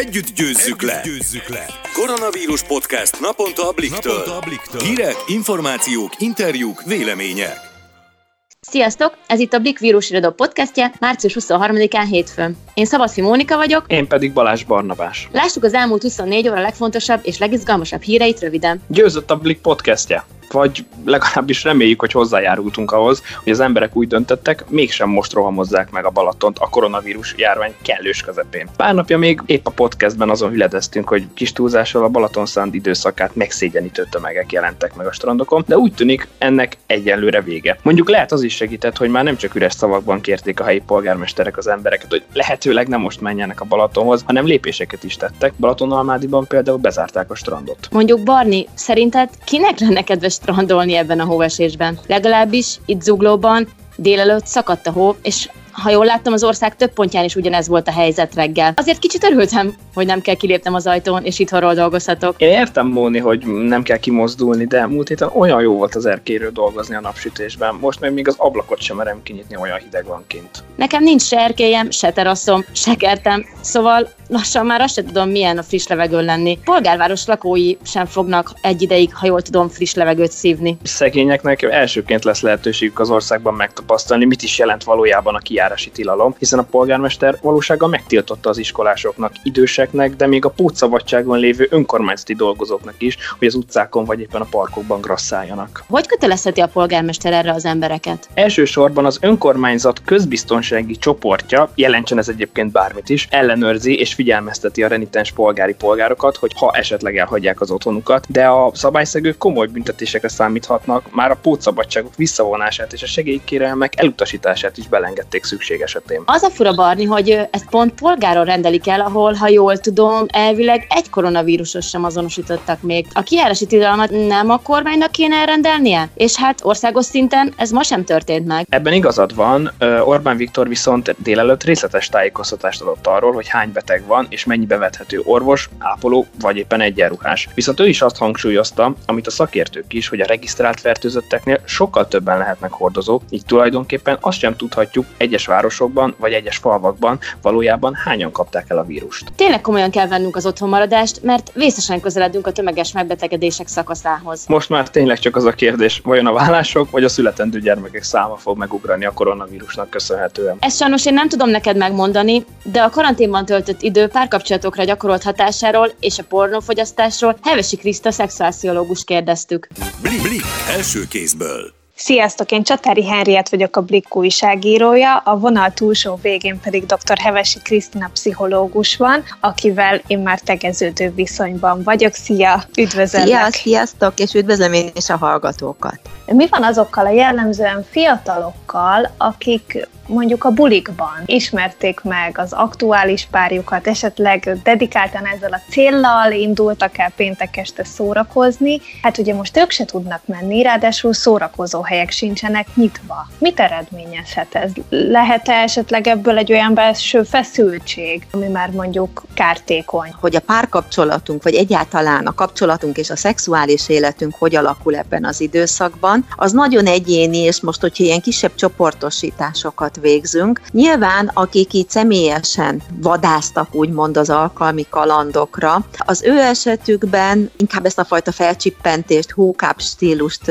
Együtt győzzük, Együtt le. győzzük le! Koronavírus podcast naponta a Bliktől. Naponta a Bliktől. Hírek, információk, interjúk, vélemények. Sziasztok! Ez itt a Blik Irodó podcastje, március 23-án hétfőn. Én Szabadfi Mónika vagyok. Én pedig Balázs Barnabás. Lássuk az elmúlt 24 óra legfontosabb és legizgalmasabb híreit röviden. Győzött a Blik podcastje vagy legalábbis reméljük, hogy hozzájárultunk ahhoz, hogy az emberek úgy döntöttek, mégsem most rohamozzák meg a Balatont a koronavírus járvány kellős közepén. Pár napja még épp a podcastben azon hüledeztünk, hogy kis túlzással a Balaton szánt időszakát megszégyenítő tömegek jelentek meg a strandokon, de úgy tűnik ennek egyenlőre vége. Mondjuk lehet az is segített, hogy már nem csak üres szavakban kérték a helyi polgármesterek az embereket, hogy lehetőleg nem most menjenek a Balatonhoz, hanem lépéseket is tettek. Balatonalmádiban például bezárták a strandot. Mondjuk Barni, szerinted kinek lenne kedves strandolni ebben a hóesésben. Legalábbis itt Zuglóban délelőtt szakadt a hó, és ha jól láttam, az ország több pontján is ugyanez volt a helyzet reggel. Azért kicsit örültem, hogy nem kell kilépnem az ajtón, és itthonról dolgozhatok. Én értem, Móni, hogy nem kell kimozdulni, de múlt héten olyan jó volt az erkéről dolgozni a napsütésben. Most meg még az ablakot sem merem kinyitni, olyan hideg van kint. Nekem nincs se erkélyem, se teraszom, se kertem, szóval lassan már azt sem tudom, milyen a friss levegőn lenni. Polgárváros lakói sem fognak egy ideig, ha jól tudom, friss levegőt szívni. Szegényeknek elsőként lesz lehetőségük az országban megtapasztalni, mit is jelent valójában a kijárási tilalom, hiszen a polgármester valósággal megtiltotta az iskolásoknak, időseknek, de még a pótszabadságon lévő önkormányzati dolgozóknak is, hogy az utcákon vagy éppen a parkokban grasszáljanak. Hogy kötelezheti a polgármester erre az embereket? Elsősorban az önkormányzat közbiztonsági csoportja, jelentsen ez egyébként bármit is, ellenőrzi és figyelmezteti a renitens polgári polgárokat, hogy ha esetleg elhagyják az otthonukat, de a szabályszegők komoly büntetésekre számíthatnak, már a pótszabadságok visszavonását és a segélykérelmek elutasítását is belengedték szükség esetén. Az a fura barni, hogy ezt pont polgáron rendelik el, ahol, ha jól tudom, elvileg egy koronavírusos sem azonosítottak még. A kijárási tilalmat nem a kormánynak kéne elrendelnie? És hát országos szinten ez ma sem történt meg. Ebben igazad van, Orbán Viktor viszont délelőtt részletes tájékoztatást adott arról, hogy hány beteg van, és mennyibe vethető orvos, ápoló vagy éppen egyenruhás. Viszont ő is azt hangsúlyozta, amit a szakértők is, hogy a regisztrált fertőzötteknél sokkal többen lehetnek hordozók, így tulajdonképpen azt sem tudhatjuk egyes városokban vagy egyes falvakban valójában hányan kapták el a vírust. Tényleg komolyan kell vennünk az otthonmaradást, mert vészesen közeledünk a tömeges megbetegedések szakaszához. Most már tényleg csak az a kérdés, vajon a vállások vagy a születendő gyermekek száma fog megugrani a koronavírusnak köszönhetően. Ezt sajnos én nem tudom neked megmondani, de a karanténban töltött idő párkapcsolatokra gyakorolt hatásáról és a pornófogyasztásról Hevesi Kriszta szexuálsziológus kérdeztük. Blik, blik, első kézből. Sziasztok, én Csatári Henriett vagyok a Blik újságírója, a vonal túlsó végén pedig dr. Hevesi Krisztina pszichológus van, akivel én már tegeződő viszonyban vagyok. Szia, üdvözöllek! Szia, sziasztok, és üdvözlöm én is a hallgatókat! Mi van azokkal a jellemzően fiatalokkal, akik mondjuk a bulikban ismerték meg az aktuális párjukat, esetleg dedikáltan ezzel a céllal indultak el péntek este szórakozni. Hát ugye most ők se tudnak menni, ráadásul szórakozó helyek sincsenek nyitva. Mit eredményezhet ez? Lehet-e esetleg ebből egy olyan belső feszültség, ami már mondjuk kártékony? Hogy a párkapcsolatunk, vagy egyáltalán a kapcsolatunk és a szexuális életünk hogy alakul ebben az időszakban, az nagyon egyéni, és most, hogyha ilyen kisebb csoportosításokat végzünk. Nyilván, akik így személyesen vadáztak úgymond az alkalmi kalandokra, az ő esetükben inkább ezt a fajta felcsippentést, hókáp stílust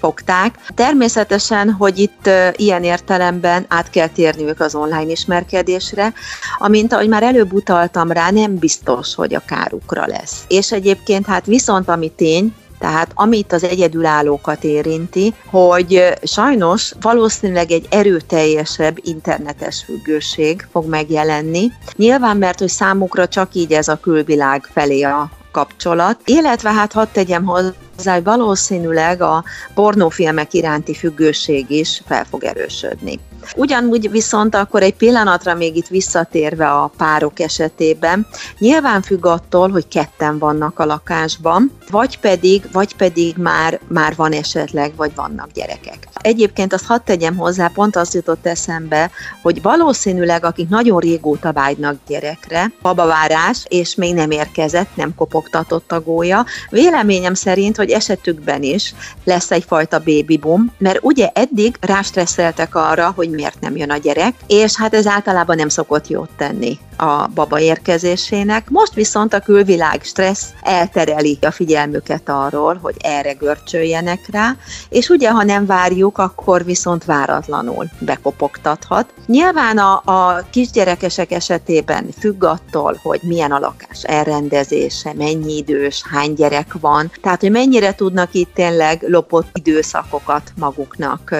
fogták. Természetesen, hogy itt ilyen értelemben át kell térniük az online ismerkedésre, amint ahogy már előbb utaltam rá, nem biztos, hogy a kárukra lesz. És egyébként hát viszont ami tény, tehát amit az egyedülállókat érinti, hogy sajnos valószínűleg egy erőteljesebb internetes függőség fog megjelenni. Nyilván, mert hogy számukra csak így ez a külvilág felé a kapcsolat, illetve hát hadd tegyem hozzá, hogy valószínűleg a pornófilmek iránti függőség is fel fog erősödni. Ugyanúgy viszont akkor egy pillanatra még itt visszatérve a párok esetében, nyilván függ attól, hogy ketten vannak a lakásban, vagy pedig, vagy pedig már, már van esetleg, vagy vannak gyerekek. Egyébként azt hadd tegyem hozzá, pont az jutott eszembe, hogy valószínűleg akik nagyon régóta vágynak gyerekre, babavárás, és még nem érkezett, nem kopogtatott a gólya, véleményem szerint, hogy esetükben is lesz egyfajta baby boom, mert ugye eddig rástresszeltek arra, hogy miért nem jön a gyerek, és hát ez általában nem szokott jót tenni a baba érkezésének. Most viszont a külvilág stressz eltereli a figyelmüket arról, hogy erre görcsöljenek rá, és ugye, ha nem várjuk, akkor viszont váratlanul bekopogtathat. Nyilván a, a kisgyerekesek esetében függ attól, hogy milyen a lakás elrendezése, mennyi idős, hány gyerek van, tehát hogy mennyire tudnak itt tényleg lopott időszakokat maguknak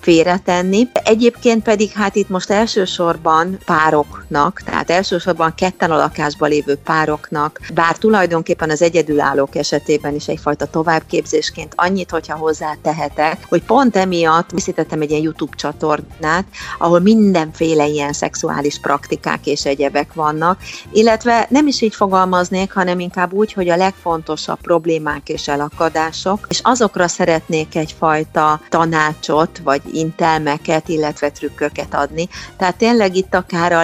félretenni. Egyébként pedig hát itt most elsősorban pároknak, tehát elsősorban ketten a lakásban lévő pároknak, bár tulajdonképpen az egyedülállók esetében is egyfajta továbbképzésként annyit, hogyha hozzá tehetek, hogy pont emiatt készítettem egy ilyen YouTube csatornát, ahol mindenféle ilyen szexuális praktikák és egyebek vannak, illetve nem is így fogalmaznék, hanem inkább úgy, hogy a legfontosabb problémák és elakadások, és azokra szeretnék egyfajta tanácsot, vagy intelmeket, illetve trükköket adni. Tehát tényleg itt akár a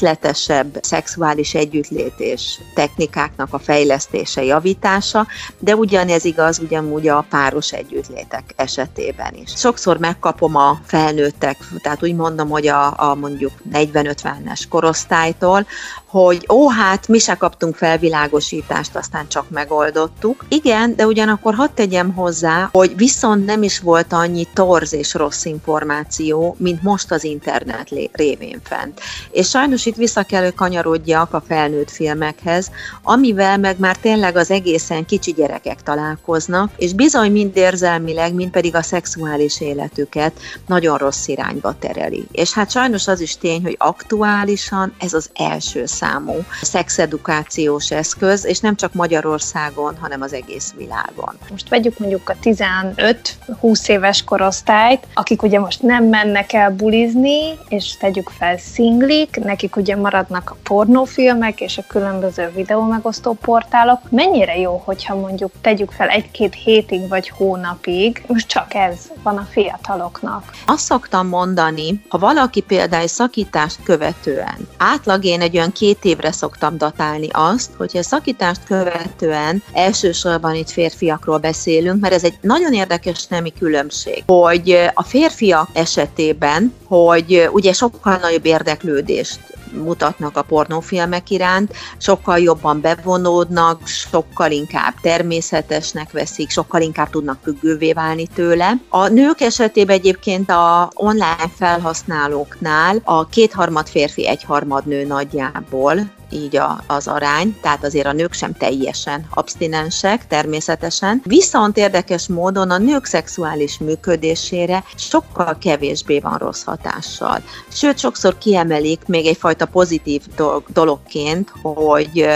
legrészletesebb szexuális együttlétés technikáknak a fejlesztése, javítása, de ugyanez igaz ugyanúgy a páros együttlétek esetében is. Sokszor megkapom a felnőttek, tehát úgy mondom, hogy a, a mondjuk 40-50-es korosztálytól, hogy ó, hát mi se kaptunk felvilágosítást, aztán csak megoldottuk. Igen, de ugyanakkor hadd tegyem hozzá, hogy viszont nem is volt annyi torz és rossz információ, mint most az internet révén fent. És sajnos itt vissza kell kanyarodjak a felnőtt filmekhez, amivel meg már tényleg az egészen kicsi gyerekek találkoznak, és bizony mind érzelmileg, mind pedig a szexuális életüket nagyon rossz irányba tereli. És hát sajnos az is tény, hogy aktuálisan ez az első számú szexedukációs eszköz, és nem csak Magyarországon, hanem az egész világon. Most vegyük mondjuk a 15-20 éves korosztályt, akik ugye most nem mennek el bulizni, és tegyük fel szinglik, nekik ugye maradnak a pornófilmek és a különböző videó megosztó portálok. Mennyire jó, hogyha mondjuk tegyük fel egy-két hétig vagy hónapig, most csak ez van a fiataloknak. Azt szoktam mondani, ha valaki például szakítást követően, átlag én egy olyan két évre szoktam datálni azt, hogyha szakítást követően elsősorban itt férfiakról beszélünk, mert ez egy nagyon érdekes nemi különbség, hogy a férfiak esetében, hogy ugye sokkal nagyobb érdeklődést mutatnak a pornófilmek iránt, sokkal jobban bevonódnak, sokkal inkább természetesnek veszik, sokkal inkább tudnak függővé válni tőle. A nők esetében egyébként a online felhasználóknál a kétharmad férfi, egyharmad nő nagyjából így a, az arány, tehát azért a nők sem teljesen abstinensek természetesen, viszont érdekes módon a nők szexuális működésére sokkal kevésbé van rossz hatással. Sőt, sokszor kiemelik még egyfajta pozitív dologként, hogy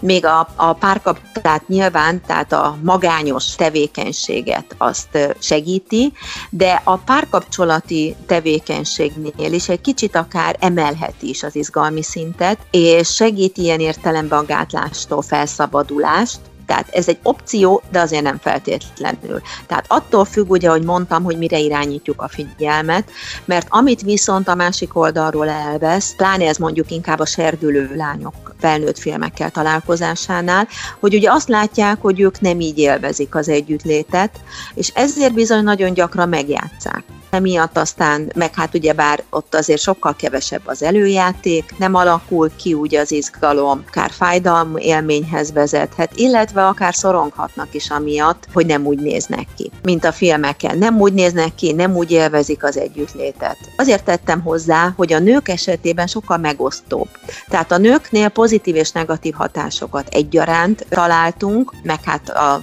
még a, a párkap, tehát nyilván, tehát a magányos tevékenységet azt segíti, de a párkapcsolati tevékenységnél is egy kicsit akár emelheti is az izgalmi szintet, és segít ilyen értelemben a gátlástól felszabadulást, tehát ez egy opció, de azért nem feltétlenül. Tehát attól függ, ugye, hogy mondtam, hogy mire irányítjuk a figyelmet, mert amit viszont a másik oldalról elvesz, pláne ez mondjuk inkább a serdülő lányok felnőtt filmekkel találkozásánál, hogy ugye azt látják, hogy ők nem így élvezik az együttlétet, és ezért bizony nagyon gyakran megjátszák emiatt aztán, meg hát ugye bár ott azért sokkal kevesebb az előjáték, nem alakul ki úgy az izgalom, akár fájdalom élményhez vezethet, illetve akár szoronghatnak is amiatt, hogy nem úgy néznek ki, mint a filmeken. Nem úgy néznek ki, nem úgy élvezik az együttlétet. Azért tettem hozzá, hogy a nők esetében sokkal megosztóbb. Tehát a nőknél pozitív és negatív hatásokat egyaránt találtunk, meg hát a,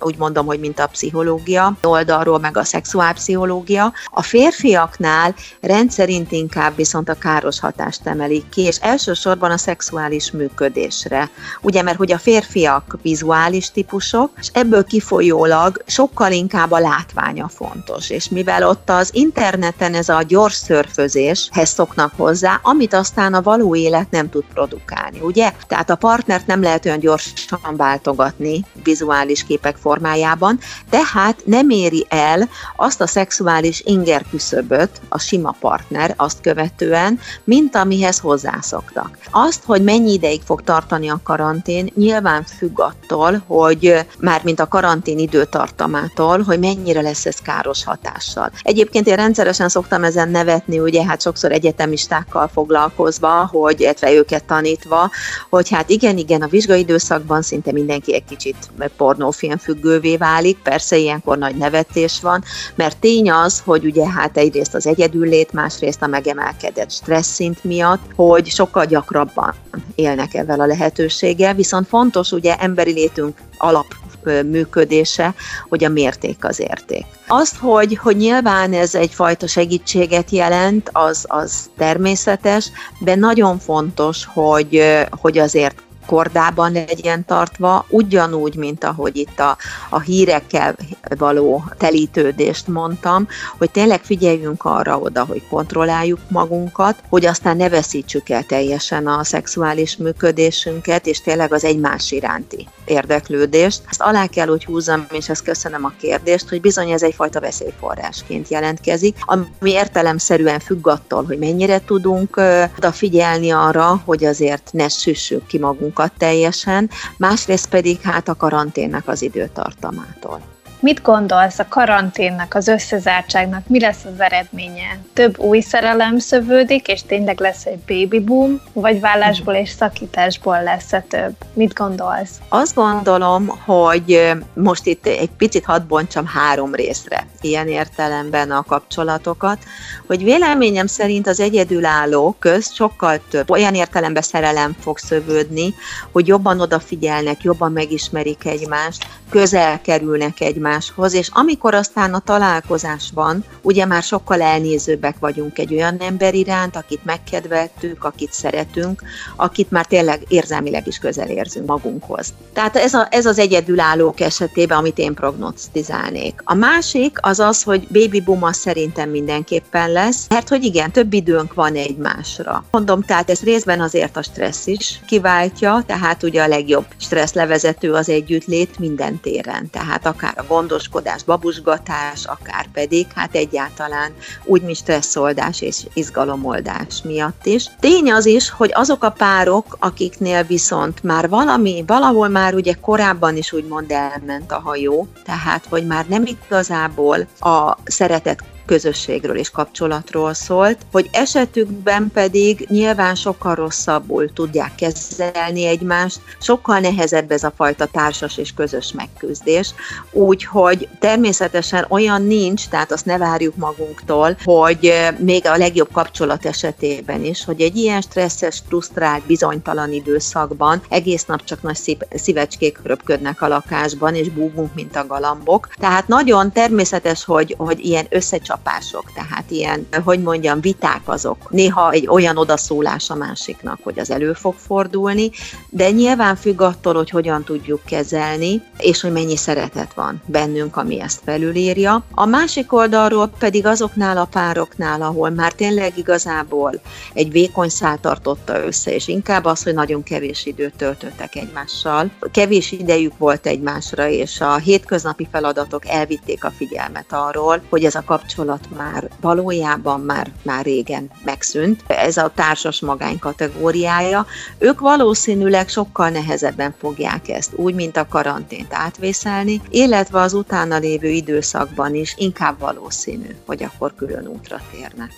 úgy mondom, hogy mint a pszichológia oldalról, meg a szexuálpszichológia, a férfiaknál rendszerint inkább viszont a káros hatást emelik ki, és elsősorban a szexuális működésre. Ugye, mert hogy a férfiak vizuális típusok, és ebből kifolyólag sokkal inkább a látványa fontos. És mivel ott az interneten ez a gyors szörfözéshez szoknak hozzá, amit aztán a való élet nem tud produkálni, ugye? Tehát a partnert nem lehet olyan gyorsan váltogatni vizuális képek formájában, tehát nem éri el azt a szexuális ingat, inger küszöböt, a sima partner azt követően, mint amihez hozzászoktak. Azt, hogy mennyi ideig fog tartani a karantén, nyilván függ attól, hogy már mint a karantén időtartamától, hogy mennyire lesz ez káros hatással. Egyébként én rendszeresen szoktam ezen nevetni, ugye hát sokszor egyetemistákkal foglalkozva, hogy illetve őket tanítva, hogy hát igen, igen, a vizsgai időszakban szinte mindenki egy kicsit pornófilm függővé válik, persze ilyenkor nagy nevetés van, mert tény az, hogy ugye hát egyrészt az egyedüllét, másrészt a megemelkedett stressz szint miatt, hogy sokkal gyakrabban élnek ezzel a lehetőséggel, viszont fontos ugye emberi létünk alap működése, hogy a mérték az érték. Azt, hogy, hogy nyilván ez egyfajta segítséget jelent, az, az természetes, de nagyon fontos, hogy, hogy azért kordában legyen tartva, ugyanúgy, mint ahogy itt a, a hírekkel való telítődést mondtam, hogy tényleg figyeljünk arra oda, hogy kontrolláljuk magunkat, hogy aztán ne veszítsük el teljesen a szexuális működésünket, és tényleg az egymás iránti érdeklődést. Ezt alá kell, hogy húzzam, és ezt köszönöm a kérdést, hogy bizony ez egyfajta veszélyforrásként jelentkezik, ami értelemszerűen függ attól, hogy mennyire tudunk odafigyelni arra, hogy azért ne süssük ki magunkat magunkat teljesen, másrészt pedig hát a karanténnek az időtartamától. Mit gondolsz a karanténnek, az összezártságnak, mi lesz az eredménye? Több új szerelem szövődik, és tényleg lesz egy baby boom, vagy vállásból és szakításból lesz-e több? Mit gondolsz? Azt gondolom, hogy most itt egy picit hadd bontsam három részre ilyen értelemben a kapcsolatokat, hogy véleményem szerint az egyedülálló köz sokkal több olyan értelemben szerelem fog szövődni, hogy jobban odafigyelnek, jobban megismerik egymást, közel kerülnek egymáshoz, és amikor aztán a találkozás van, ugye már sokkal elnézőbbek vagyunk egy olyan ember iránt, akit megkedveltük, akit szeretünk, akit már tényleg érzelmileg is közel érzünk magunkhoz. Tehát ez, a, ez az egyedülállók esetében, amit én prognosztizálnék. A másik az az, hogy baby boom szerintem mindenképpen lesz, mert hogy igen, több időnk van egymásra. Mondom, tehát ez részben azért a stressz is kiváltja, tehát ugye a legjobb stressz levezető az együttlét minden téren, tehát akár a gondoskodás, babusgatás, akár pedig hát egyáltalán úgy, mint stresszoldás és izgalomoldás miatt is. Tény az is, hogy azok a párok, akiknél viszont már valami, valahol már ugye korábban is úgymond elment a hajó, tehát hogy már nem igazából a szeretet közösségről és kapcsolatról szólt, hogy esetükben pedig nyilván sokkal rosszabbul tudják kezelni egymást, sokkal nehezebb ez a fajta társas és közös megküzdés, úgyhogy természetesen olyan nincs, tehát azt ne várjuk magunktól, hogy még a legjobb kapcsolat esetében is, hogy egy ilyen stresszes, frusztrált, bizonytalan időszakban egész nap csak nagy szívecskék röpködnek a lakásban, és búgunk, mint a galambok. Tehát nagyon természetes, hogy, hogy ilyen összecsapások csapások, tehát ilyen, hogy mondjam, viták azok. Néha egy olyan odaszólás a másiknak, hogy az elő fog fordulni, de nyilván függ attól, hogy hogyan tudjuk kezelni, és hogy mennyi szeretet van bennünk, ami ezt felülírja. A másik oldalról pedig azoknál a pároknál, ahol már tényleg igazából egy vékony szál tartotta össze, és inkább az, hogy nagyon kevés időt töltöttek egymással. Kevés idejük volt egymásra, és a hétköznapi feladatok elvitték a figyelmet arról, hogy ez a kapcsolat kapcsolat már valójában már, már régen megszűnt. Ez a társas magány kategóriája. Ők valószínűleg sokkal nehezebben fogják ezt, úgy, mint a karantént átvészelni, illetve az utána lévő időszakban is inkább valószínű, hogy akkor külön útra térnek.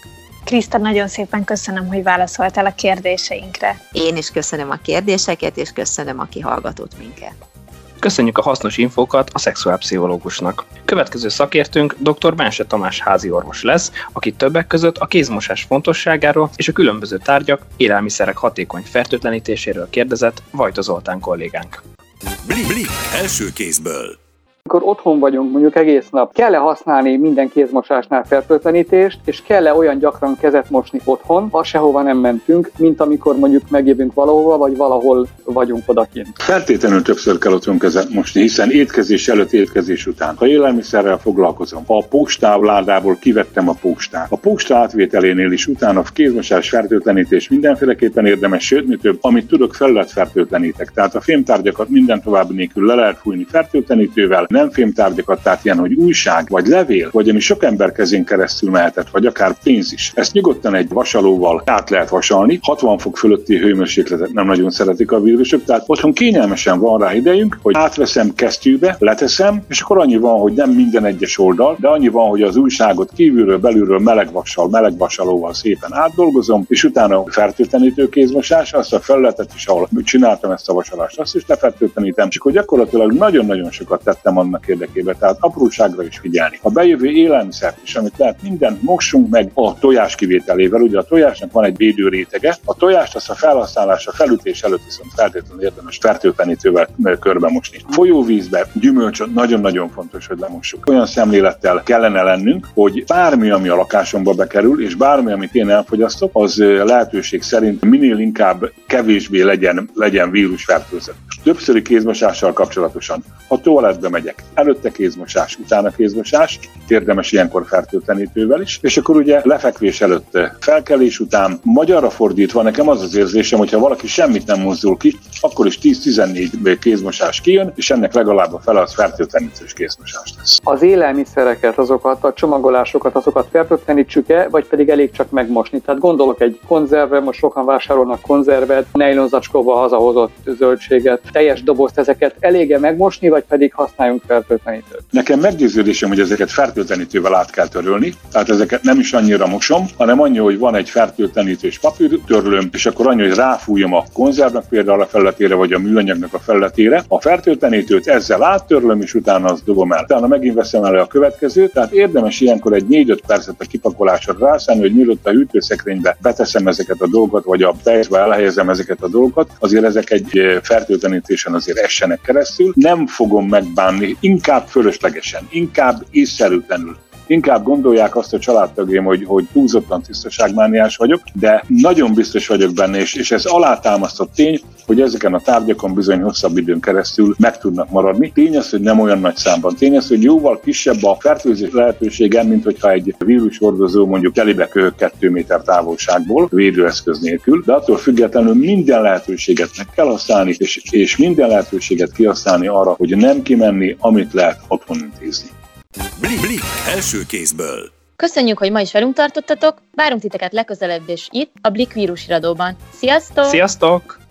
Kriszta, nagyon szépen köszönöm, hogy válaszoltál a kérdéseinkre. Én is köszönöm a kérdéseket, és köszönöm, aki hallgatott minket. Köszönjük a hasznos infókat a szexuálpszichológusnak. Következő szakértőnk dr. Bense Tamás házi orvos lesz, aki többek között a kézmosás fontosságáról és a különböző tárgyak, élelmiszerek hatékony fertőtlenítéséről kérdezett Vajta Zoltán kollégánk. Blik, Blik első kézből. Amikor otthon vagyunk mondjuk egész nap, kell-e használni minden kézmosásnál fertőtlenítést, és kell-e olyan gyakran kezet mosni otthon, ha sehova nem mentünk, mint amikor mondjuk megjövünk valahova, vagy valahol vagyunk odakint. Feltétlenül többször kell otthon kezet mosni, hiszen étkezés előtt, étkezés után. Ha élelmiszerrel foglalkozom, ha a pókstáv kivettem a pókstát, a pókstá átvételénél is utána a kézmosás fertőtlenítés mindenféleképpen érdemes, sőt, mi több, amit tudok, felületfertőtlenítek. Tehát a fémtárgyakat minden további nélkül le lehet fújni fertőtlenítővel, nem fémtárgyakat, tehát ilyen, hogy újság, vagy levél, vagy ami sok ember kezén keresztül mehetett, vagy akár pénz is. Ezt nyugodtan egy vasalóval át lehet vasalni. 60 fok fölötti hőmérsékletet nem nagyon szeretik a vírusok, tehát otthon kényelmesen van rá idejünk, hogy átveszem kesztyűbe, leteszem, és akkor annyi van, hogy nem minden egyes oldal, de annyi van, hogy az újságot kívülről, belülről melegvassal, melegvasalóval szépen átdolgozom, és utána fertőtlenítő kézmosás, azt a felületet is, ahol csináltam ezt a vasalást, azt is lefertőtlenítem, és akkor gyakorlatilag nagyon-nagyon sokat tettem annak érdekében, tehát apróságra is figyelni. A bejövő élelmiszert is, amit lehet minden, mossunk meg a tojás kivételével, ugye a tojásnak van egy védő rétege, a tojást azt a felhasználásra felütés előtt viszont feltétlenül érdemes fertőtlenítővel körbe mosni. Folyóvízbe, gyümölcsöt nagyon-nagyon fontos, hogy lemossuk. Olyan szemlélettel kellene lennünk, hogy bármi, ami a lakásomba bekerül, és bármi, amit én elfogyasztok, az lehetőség szerint minél inkább kevésbé legyen, legyen vírusfertőzött. Többszöri kézmosással kapcsolatosan. Ha toalettbe megyek, előtte kézmosás, utána kézmosás, érdemes ilyenkor fertőtlenítővel is, és akkor ugye lefekvés előtt, felkelés után, magyarra fordítva nekem az az érzésem, hogy ha valaki semmit nem mozdul ki, akkor is 10-14 kézmosás kijön, és ennek legalább a fele az fertőtlenítős kézmosás lesz. Az élelmiszereket, azokat a csomagolásokat, azokat fertőtlenítsük-e, vagy pedig elég csak megmosni? Tehát gondolok egy konzervre, most sokan vásárolnak konzervet, nejlonzacskóba hazahozott zöldséget, teljes dobozt, ezeket elége megmosni, vagy pedig használjunk fertőtlenítőt? Nekem meggyőződésem, hogy ezeket fertőtlenítővel át kell törölni, tehát ezeket nem is annyira mosom, hanem annyi, hogy van egy fertőtlenítős papírtörlőm, és akkor annyi, hogy ráfújom a konzervnek például a felületére, vagy a műanyagnak a felületére, a fertőtlenítőt ezzel áttörlöm, és utána azt dobom el. Utána megint veszem elő a következőt, tehát érdemes ilyenkor egy 4-5 percet a kipakolásra rászállni, hogy mielőtt a hűtőszekrénybe beteszem ezeket a dolgokat, vagy a tejzbe elhelyezem ezeket a dolgokat, azért ezek egy fertőtlenítésen azért essenek keresztül. Nem fogom megbánni, inkább fölöslegesen, inkább észszerűtlenül inkább gondolják azt a családtagjaim, hogy, hogy túlzottan tisztaságmániás vagyok, de nagyon biztos vagyok benne, és, és ez alátámasztott tény, hogy ezeken a tárgyakon bizony hosszabb időn keresztül meg tudnak maradni. Tény az, hogy nem olyan nagy számban. Tény az, hogy jóval kisebb a fertőzés lehetősége, mint hogyha egy vírushordozó mondjuk telibe köhög 2 méter távolságból, védőeszköz nélkül, de attól függetlenül minden lehetőséget meg kell használni, és, és minden lehetőséget kihasználni arra, hogy nem kimenni, amit lehet otthon intézni. Blik, blik, első kézből. Köszönjük, hogy ma is velünk tartottatok, várunk titeket legközelebb is itt, a Blik vírusiradóban. Sziasztok! Sziasztok!